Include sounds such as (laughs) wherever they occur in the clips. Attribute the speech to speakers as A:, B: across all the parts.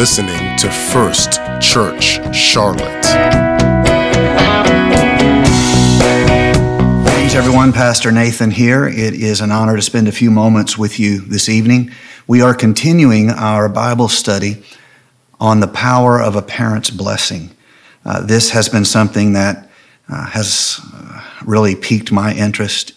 A: listening to First Church Charlotte.
B: Greetings, everyone. Pastor Nathan here. It is an honor to spend a few moments with you this evening. We are continuing our Bible study on the power of a parent's blessing. Uh, this has been something that uh, has uh, really piqued my interest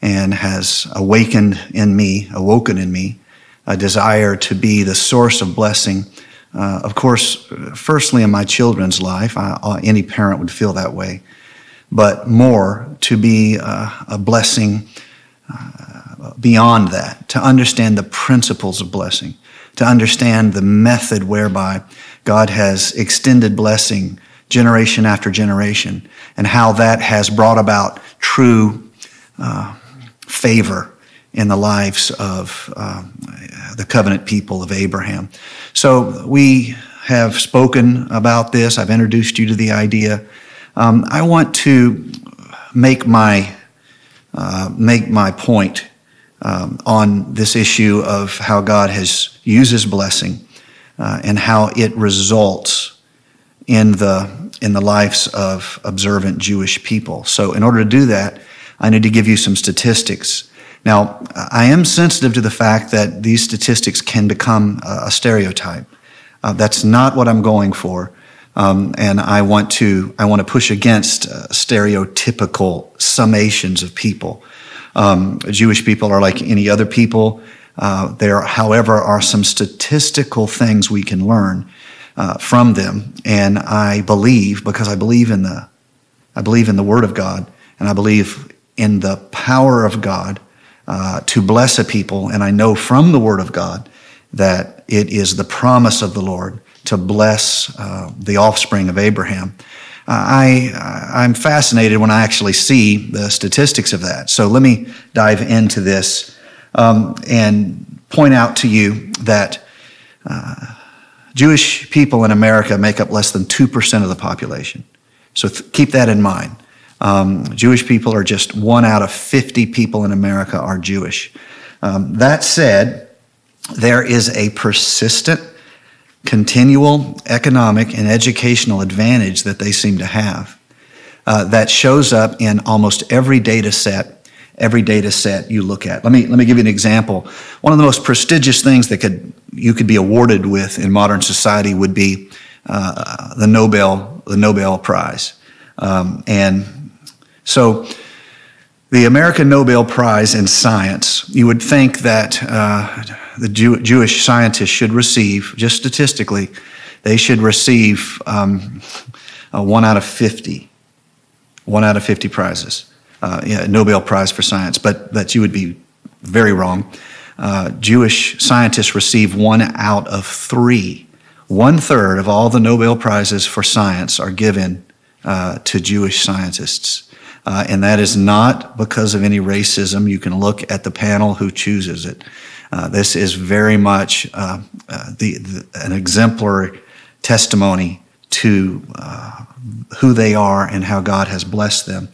B: and has awakened in me, awoken in me, a desire to be the source of blessing. Uh, of course, firstly in my children's life, I, uh, any parent would feel that way, but more to be uh, a blessing uh, beyond that, to understand the principles of blessing, to understand the method whereby God has extended blessing generation after generation, and how that has brought about true uh, favor in the lives of um, the covenant people of Abraham. So we have spoken about this. I've introduced you to the idea. Um, I want to make my uh, make my point um, on this issue of how God has used His blessing uh, and how it results in the in the lives of observant Jewish people. So, in order to do that, I need to give you some statistics. Now, I am sensitive to the fact that these statistics can become a stereotype. Uh, that's not what I'm going for. Um, and I want to I want to push against uh, stereotypical summations of people. Um, Jewish people are like any other people. Uh, there, however, are some statistical things we can learn uh, from them, and I believe because I believe in the I believe in the Word of God, and I believe in the power of God uh, to bless a people. And I know from the Word of God that it is the promise of the Lord to bless uh, the offspring of Abraham. Uh, I, I'm fascinated when I actually see the statistics of that. So let me dive into this um, and point out to you that uh, Jewish people in America make up less than 2% of the population. So th- keep that in mind. Um, Jewish people are just one out of 50 people in America are Jewish. Um, that said, there is a persistent, continual economic and educational advantage that they seem to have uh, that shows up in almost every data set every data set you look at. Let me, let me give you an example. One of the most prestigious things that could, you could be awarded with in modern society would be uh, the Nobel, the Nobel Prize. Um, and so, the American Nobel Prize in Science, you would think that uh, the Jew- Jewish scientists should receive, just statistically, they should receive um, one out of 50. One out of 50 prizes. Uh, yeah, Nobel Prize for Science, but that you would be very wrong. Uh, Jewish scientists receive one out of three. One third of all the Nobel Prizes for science are given uh, to Jewish scientists. Uh, and that is not because of any racism. You can look at the panel who chooses it. Uh, this is very much uh, uh the, the, an exemplary testimony to uh, who they are and how God has blessed them.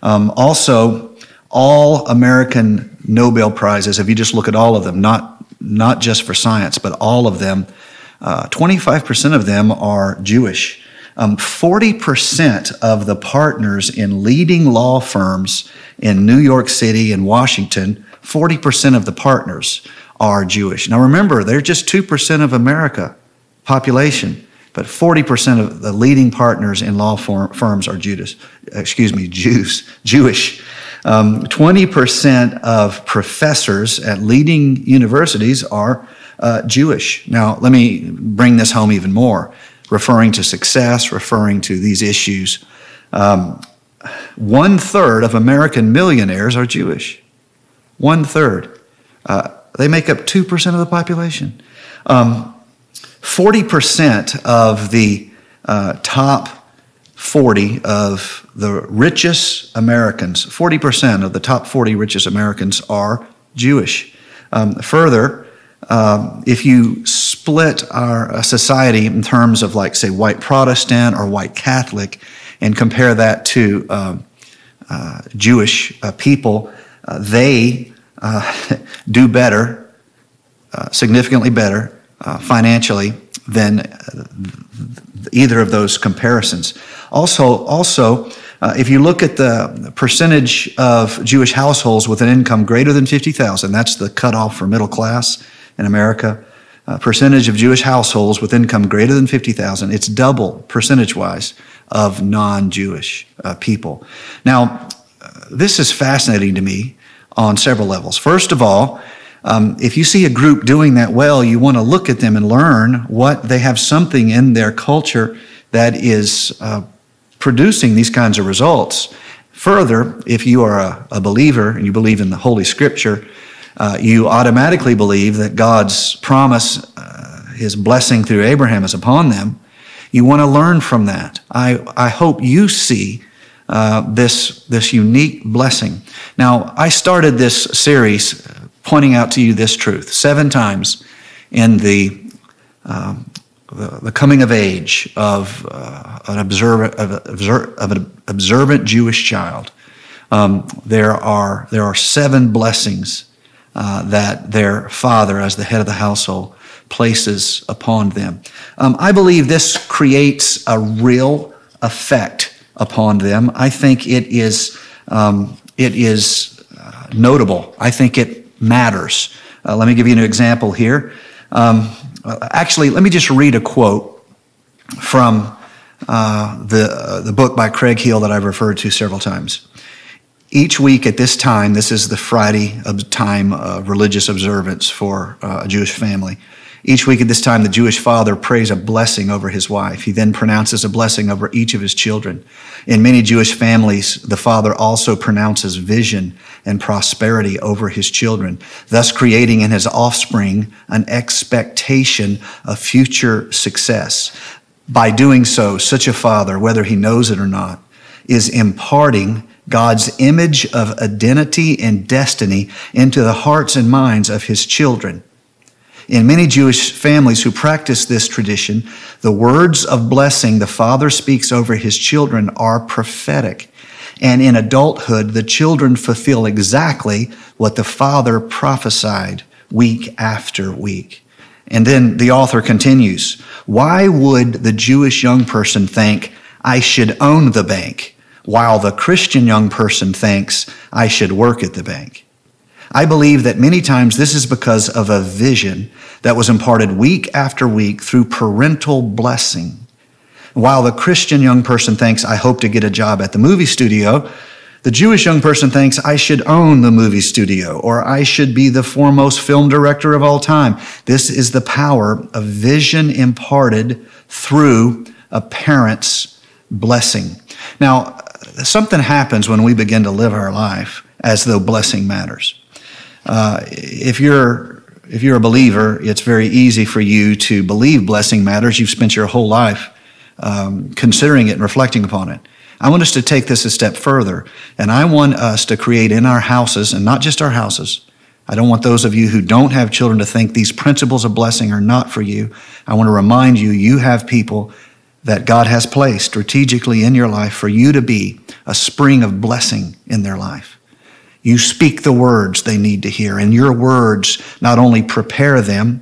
B: Um, also, all American Nobel Prizes, if you just look at all of them, not, not just for science, but all of them, 25% uh, of them are Jewish. Um, 40% of the partners in leading law firms in New York City and Washington, 40% of the partners are Jewish. Now remember, they're just 2% of America population, but 40% of the leading partners in law firms are Judas, excuse me, Jews, Jewish. Um, 20% of professors at leading universities are uh, Jewish. Now, let me bring this home even more referring to success, referring to these issues. Um, one third of American millionaires are Jewish. One third. Uh, they make up 2% of the population. Um, 40% of the uh, top 40 of the richest Americans, 40% of the top 40 richest Americans are Jewish. Um, further, um, if you split our society in terms of, like, say, white Protestant or white Catholic, and compare that to um, uh, Jewish uh, people, uh, they uh, (laughs) do better, uh, significantly better, uh, financially than uh, either of those comparisons. Also, also uh, if you look at the percentage of Jewish households with an income greater than 50,000, that's the cutoff for middle class in America. Uh, percentage of Jewish households with income greater than 50,000, it's double percentage wise of non Jewish uh, people. Now, this is fascinating to me on several levels. First of all, um, if you see a group doing that well, you want to look at them and learn what they have something in their culture that is uh, producing these kinds of results. Further, if you are a, a believer and you believe in the Holy Scripture, uh, you automatically believe that God's promise, uh, His blessing through Abraham is upon them. You want to learn from that. I, I hope you see uh, this, this unique blessing. Now, I started this series pointing out to you this truth seven times in the, um, the, the, coming of age of, uh, an, observant, of, of, an observant Jewish child. Um, there, are, there are seven blessings uh, that their father, as the head of the household, places upon them. Um, I believe this creates a real effect upon them. I think it is, um, it is uh, notable. I think it matters. Uh, let me give you an example here. Um, actually, let me just read a quote from uh, the, uh, the book by Craig Hill that I've referred to several times. Each week at this time, this is the Friday of time religious observance for uh, a Jewish family. Each week at this time, the Jewish father prays a blessing over his wife. He then pronounces a blessing over each of his children. In many Jewish families, the father also pronounces vision and prosperity over his children, thus creating in his offspring an expectation of future success. By doing so, such a father, whether he knows it or not, is imparting God's image of identity and destiny into the hearts and minds of his children. In many Jewish families who practice this tradition, the words of blessing the father speaks over his children are prophetic. And in adulthood, the children fulfill exactly what the father prophesied week after week. And then the author continues Why would the Jewish young person think, I should own the bank, while the Christian young person thinks, I should work at the bank? I believe that many times this is because of a vision that was imparted week after week through parental blessing. While the Christian young person thinks, I hope to get a job at the movie studio, the Jewish young person thinks, I should own the movie studio or I should be the foremost film director of all time. This is the power of vision imparted through a parent's blessing. Now, something happens when we begin to live our life as though blessing matters. Uh, if you're if you're a believer, it's very easy for you to believe blessing matters. You've spent your whole life um, considering it and reflecting upon it. I want us to take this a step further, and I want us to create in our houses, and not just our houses. I don't want those of you who don't have children to think these principles of blessing are not for you. I want to remind you, you have people that God has placed strategically in your life for you to be a spring of blessing in their life. You speak the words they need to hear, and your words not only prepare them,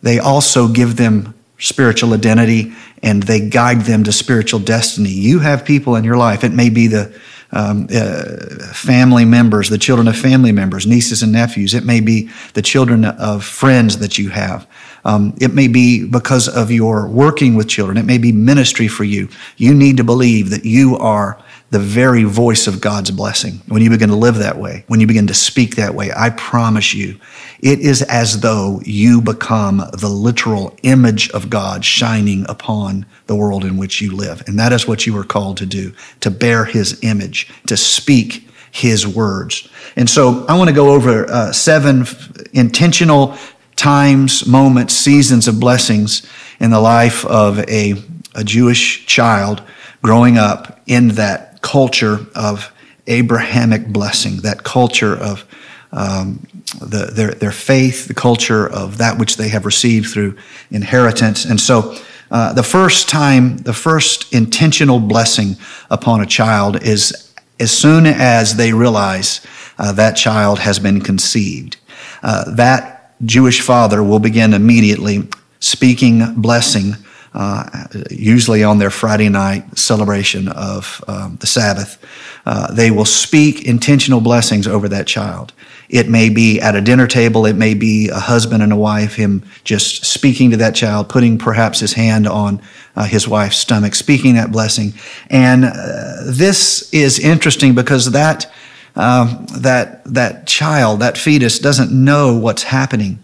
B: they also give them spiritual identity and they guide them to spiritual destiny. You have people in your life. It may be the um, uh, family members, the children of family members, nieces and nephews. It may be the children of friends that you have. Um, it may be because of your working with children. It may be ministry for you. You need to believe that you are the very voice of God's blessing. When you begin to live that way, when you begin to speak that way, I promise you, it is as though you become the literal image of God shining upon the world in which you live. And that is what you are called to do, to bear his image, to speak his words. And so I want to go over uh, seven intentional times, moments, seasons of blessings in the life of a, a Jewish child growing up in that culture of Abrahamic blessing, that culture of um, the, their, their faith, the culture of that which they have received through inheritance. And so, uh, the first time, the first intentional blessing upon a child is as soon as they realize uh, that child has been conceived. Uh, that Jewish father will begin immediately speaking blessing, uh, usually on their Friday night celebration of um, the Sabbath. Uh, they will speak intentional blessings over that child. It may be at a dinner table, it may be a husband and a wife, him just speaking to that child, putting perhaps his hand on uh, his wife's stomach, speaking that blessing. And uh, this is interesting because that, um, that, that child, that fetus, doesn't know what's happening.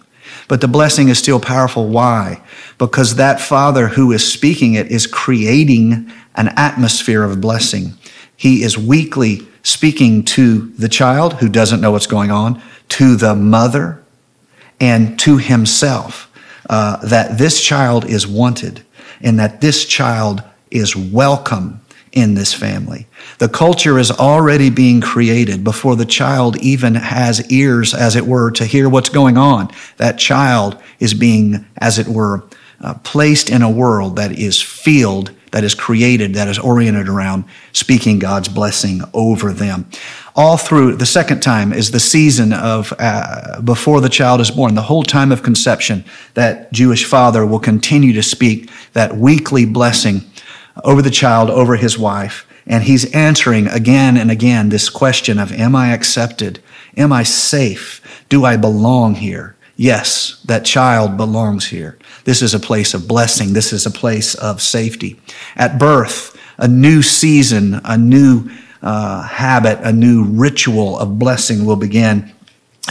B: But the blessing is still powerful. Why? Because that father who is speaking it is creating an atmosphere of blessing. He is weekly speaking to the child who doesn't know what's going on, to the mother, and to himself uh, that this child is wanted and that this child is welcome in this family. The culture is already being created before the child even has ears, as it were, to hear what's going on. That child is being, as it were, uh, placed in a world that is filled, that is created, that is oriented around speaking God's blessing over them. All through the second time is the season of uh, before the child is born, the whole time of conception, that Jewish father will continue to speak that weekly blessing over the child, over his wife. And he's answering again and again this question of, am I accepted? Am I safe? Do I belong here? Yes, that child belongs here. This is a place of blessing. This is a place of safety. At birth, a new season, a new uh, habit, a new ritual of blessing will begin.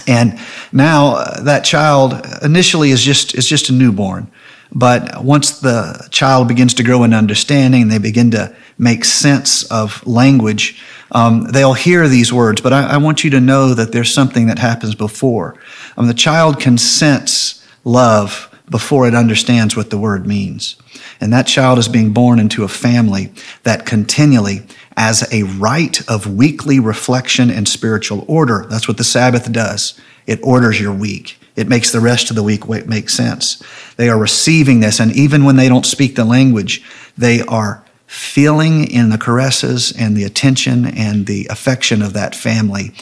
B: And now uh, that child initially is just, is just a newborn. But once the child begins to grow in understanding, they begin to make sense of language, um, they'll hear these words. But I, I, want you to know that there's something that happens before. Um, the child can sense love before it understands what the word means. And that child is being born into a family that continually, as a rite of weekly reflection and spiritual order, that's what the Sabbath does. It orders your week. It makes the rest of the week make sense. They are receiving this, and even when they don't speak the language, they are feeling in the caresses and the attention and the affection of that family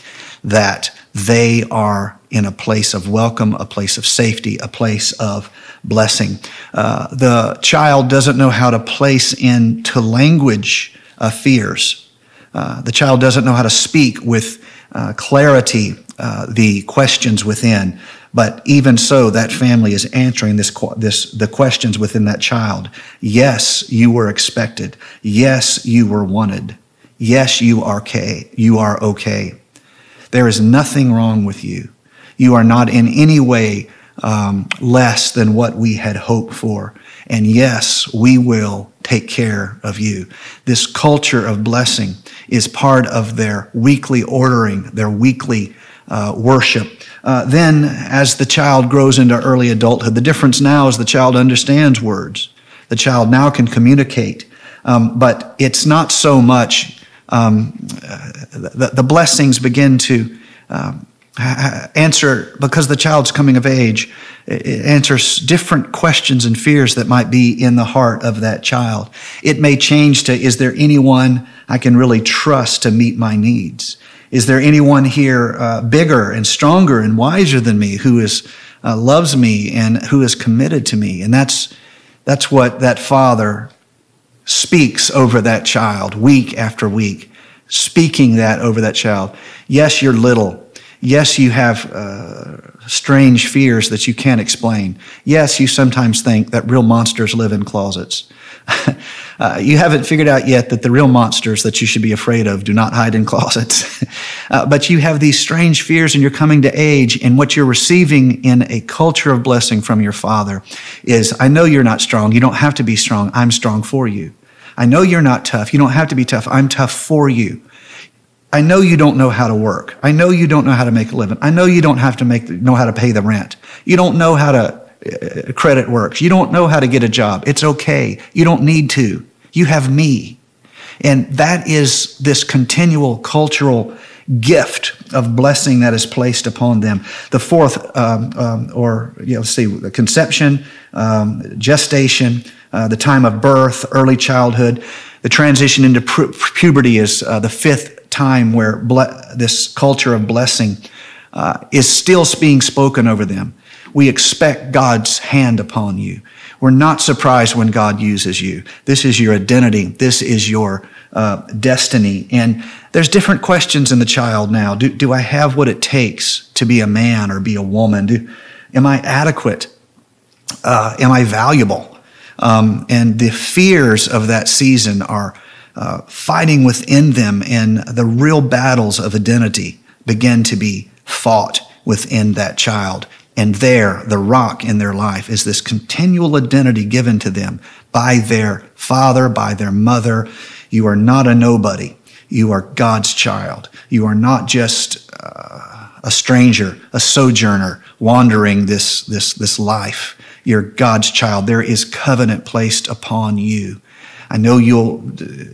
B: that they are in a place of welcome, a place of safety, a place of blessing. Uh, the child doesn't know how to place into language uh, fears. Uh, the child doesn't know how to speak with uh, clarity uh, the questions within. But even so, that family is answering this, this, the questions within that child. Yes, you were expected. Yes, you were wanted. Yes, you are okay. You are okay. There is nothing wrong with you. You are not in any way um, less than what we had hoped for. And yes, we will take care of you. This culture of blessing is part of their weekly ordering, their weekly uh, worship. Uh, then, as the child grows into early adulthood, the difference now is the child understands words. The child now can communicate. Um, but it's not so much, um, the, the, blessings begin to um, answer, because the child's coming of age, it answers different questions and fears that might be in the heart of that child. It may change to, is there anyone I can really trust to meet my needs? Is there anyone here uh, bigger and stronger and wiser than me who is uh, loves me and who is committed to me? And that's that's what that father speaks over that child week after week, speaking that over that child. Yes, you're little. Yes, you have uh, strange fears that you can't explain. Yes, you sometimes think that real monsters live in closets. (laughs) uh, you haven't figured out yet that the real monsters that you should be afraid of do not hide in closets. (laughs) uh, but you have these strange fears and you're coming to age, and what you're receiving in a culture of blessing from your father is I know you're not strong. You don't have to be strong. I'm strong for you. I know you're not tough. You don't have to be tough. I'm tough for you. I know you don't know how to work. I know you don't know how to make a living. I know you don't have to make know how to pay the rent. You don't know how to credit works. You don't know how to get a job. It's okay. You don't need to. You have me. And that is this continual cultural gift of blessing that is placed upon them. The fourth, um, um, or you know, see, the conception, um, gestation, uh, the time of birth, early childhood, the transition into pu- puberty is uh, the fifth time where ble- this culture of blessing uh, is still being spoken over them we expect God's hand upon you. We're not surprised when God uses you. This is your identity. This is your uh, destiny. And there's different questions in the child now. Do, do I have what it takes to be a man or be a woman? Do, am I adequate? Uh, am I valuable? Um, and the fears of that season are uh, fighting within them, and the real battles of identity begin to be fought within that child. And there, the rock in their life is this continual identity given to them by their father, by their mother. You are not a nobody. You are God's child. You are not just uh, a stranger, a sojourner wandering this, this, this life. You're God's child. There is covenant placed upon you. I know you'll,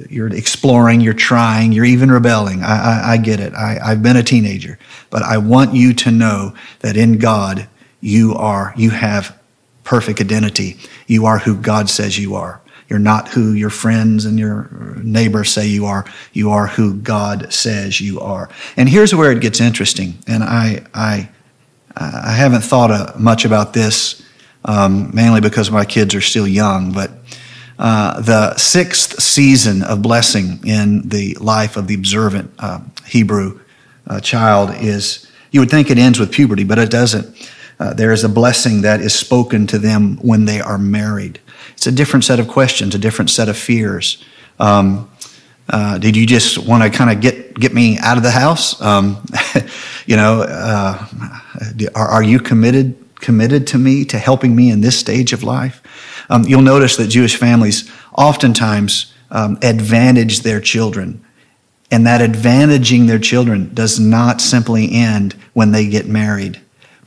B: you're exploring, you're trying, you're even rebelling. I, I, I get it. I, I've been a teenager, but I want you to know that in God, you are, you have perfect identity. You are who God says you are. You're not who your friends and your neighbors say you are. You are who God says you are. And here's where it gets interesting. And I, I, I haven't thought uh, much about this, um, mainly because my kids are still young, but uh, the sixth season of blessing in the life of the observant uh, Hebrew uh, child is, you would think it ends with puberty, but it doesn't. Uh, there is a blessing that is spoken to them when they are married. It's a different set of questions, a different set of fears. Um, uh, did you just want to kind of get get me out of the house? Um, (laughs) you know, uh, are, are you committed committed to me to helping me in this stage of life? Um, you'll notice that Jewish families oftentimes um, advantage their children. And that advantaging their children does not simply end when they get married,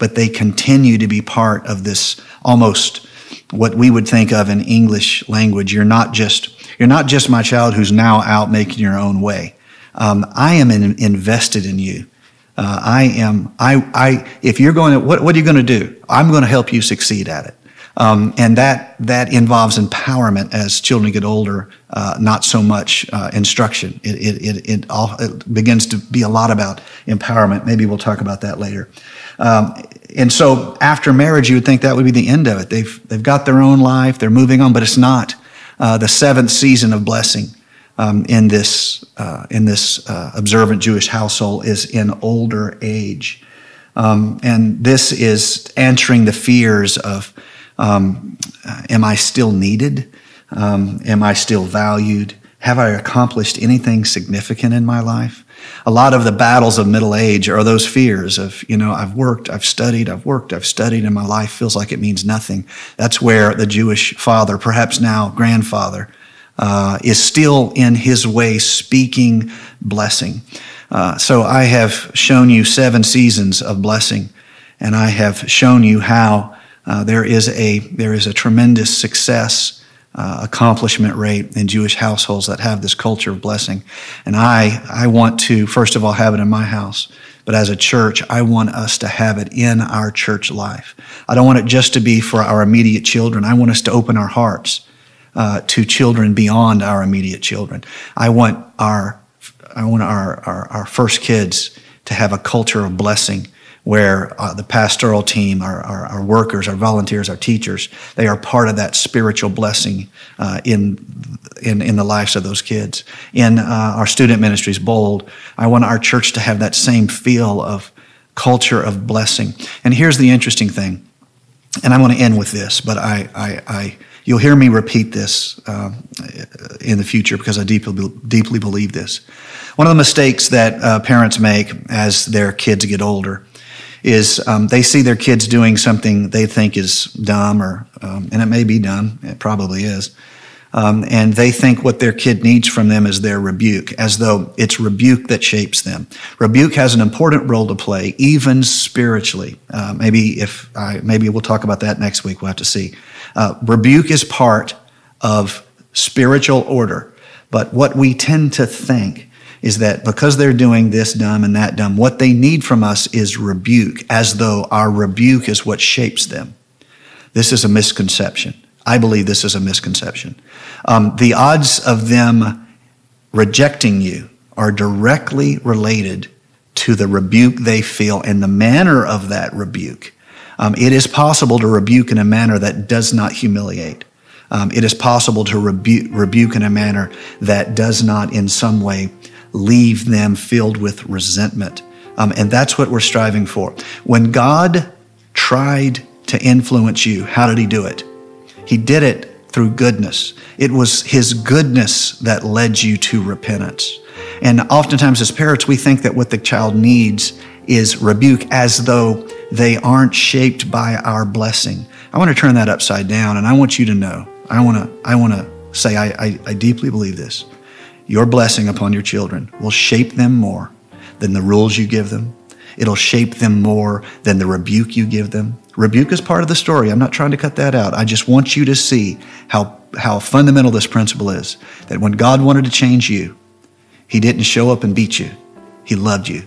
B: but they continue to be part of this almost what we would think of in English language. You're not just, you're not just my child who's now out making your own way. Um, I am in, invested in you. Uh, I am, I, I, if you're going to, what, what are you going to do? I'm going to help you succeed at it. Um, and that, that involves empowerment as children get older, uh, not so much uh, instruction. It, it, it, it, all, it, begins to be a lot about empowerment. Maybe we'll talk about that later. Um, and so after marriage, you would think that would be the end of it. They've, they've got their own life, they're moving on, but it's not. Uh, the seventh season of blessing um, in this, uh, in this uh, observant Jewish household is in older age. Um, and this is answering the fears of um, am I still needed? Um, am I still valued? Have I accomplished anything significant in my life? A lot of the battles of middle age are those fears of, you know, I've worked, I've studied, I've worked, I've studied, and my life feels like it means nothing. That's where the Jewish father, perhaps now grandfather, uh, is still in his way speaking blessing. Uh, so I have shown you seven seasons of blessing, and I have shown you how uh, there is a there is a tremendous success uh, accomplishment rate in Jewish households that have this culture of blessing, and I I want to first of all have it in my house, but as a church I want us to have it in our church life. I don't want it just to be for our immediate children. I want us to open our hearts uh, to children beyond our immediate children. I want our I want our, our, our first kids to have a culture of blessing where uh, the pastoral team, our, our, our, workers, our volunteers, our teachers, they are part of that spiritual blessing uh, in, in, in the lives of those kids. In uh, our student ministries, Bold, I want our church to have that same feel of culture of blessing. And here's the interesting thing, and I want to end with this, but I, I, I you'll hear me repeat this uh, in the future because I deeply, deeply believe this. One of the mistakes that uh, parents make as their kids get older is um, they see their kids doing something they think is dumb, or um, and it may be dumb, it probably is, um, and they think what their kid needs from them is their rebuke, as though it's rebuke that shapes them. Rebuke has an important role to play, even spiritually. Uh, maybe if I, maybe we'll talk about that next week. We'll have to see. Uh, rebuke is part of spiritual order, but what we tend to think is that because they're doing this dumb and that dumb, what they need from us is rebuke, as though our rebuke is what shapes them. This is a misconception. I believe this is a misconception. Um, the odds of them rejecting you are directly related to the rebuke they feel and the manner of that rebuke Um, it is possible to rebuke in a manner that does not humiliate. Um, it is possible to rebu- rebuke in a manner that does not, in some way, leave them filled with resentment. Um, and that's what we're striving for. When God tried to influence you, how did He do it? He did it through goodness. It was His goodness that led you to repentance. And oftentimes, as parents, we think that what the child needs is rebuke as though they aren't shaped by our blessing. I want to turn that upside down, and I want you to know. I want to. I want to say I, I, I deeply believe this. Your blessing upon your children will shape them more than the rules you give them. It'll shape them more than the rebuke you give them. Rebuke is part of the story. I'm not trying to cut that out. I just want you to see how, how fundamental this principle is that when God wanted to change you, He didn't show up and beat you, He loved you.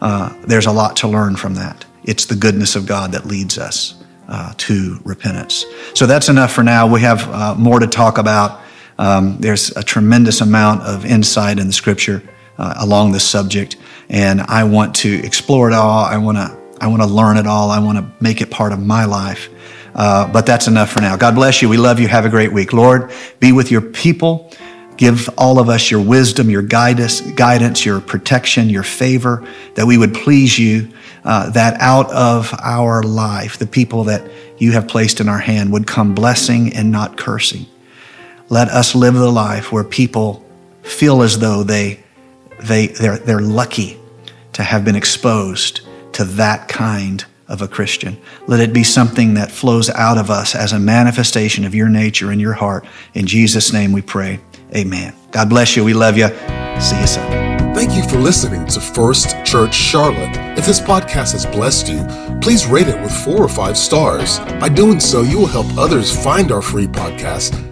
B: Uh, there's a lot to learn from that. It's the goodness of God that leads us uh, to repentance. So that's enough for now. We have uh, more to talk about. Um, there's a tremendous amount of insight in the scripture uh, along this subject, and I want to explore it all. I want to I want to learn it all. I want to make it part of my life. Uh, but that's enough for now. God bless you. We love you. Have a great week. Lord, be with your people. Give all of us your wisdom, your guidance, guidance, your protection, your favor, that we would please you, uh, that out of our life, the people that you have placed in our hand would come blessing and not cursing. Let us live the life where people feel as though they, they, they're, they're lucky to have been exposed to that kind of a Christian. Let it be something that flows out of us as a manifestation of your nature and your heart. In Jesus' name we pray. Amen. God bless you. We love you. See you soon.
A: Thank you for listening to First Church Charlotte. If this podcast has blessed you, please rate it with four or five stars. By doing so, you will help others find our free podcast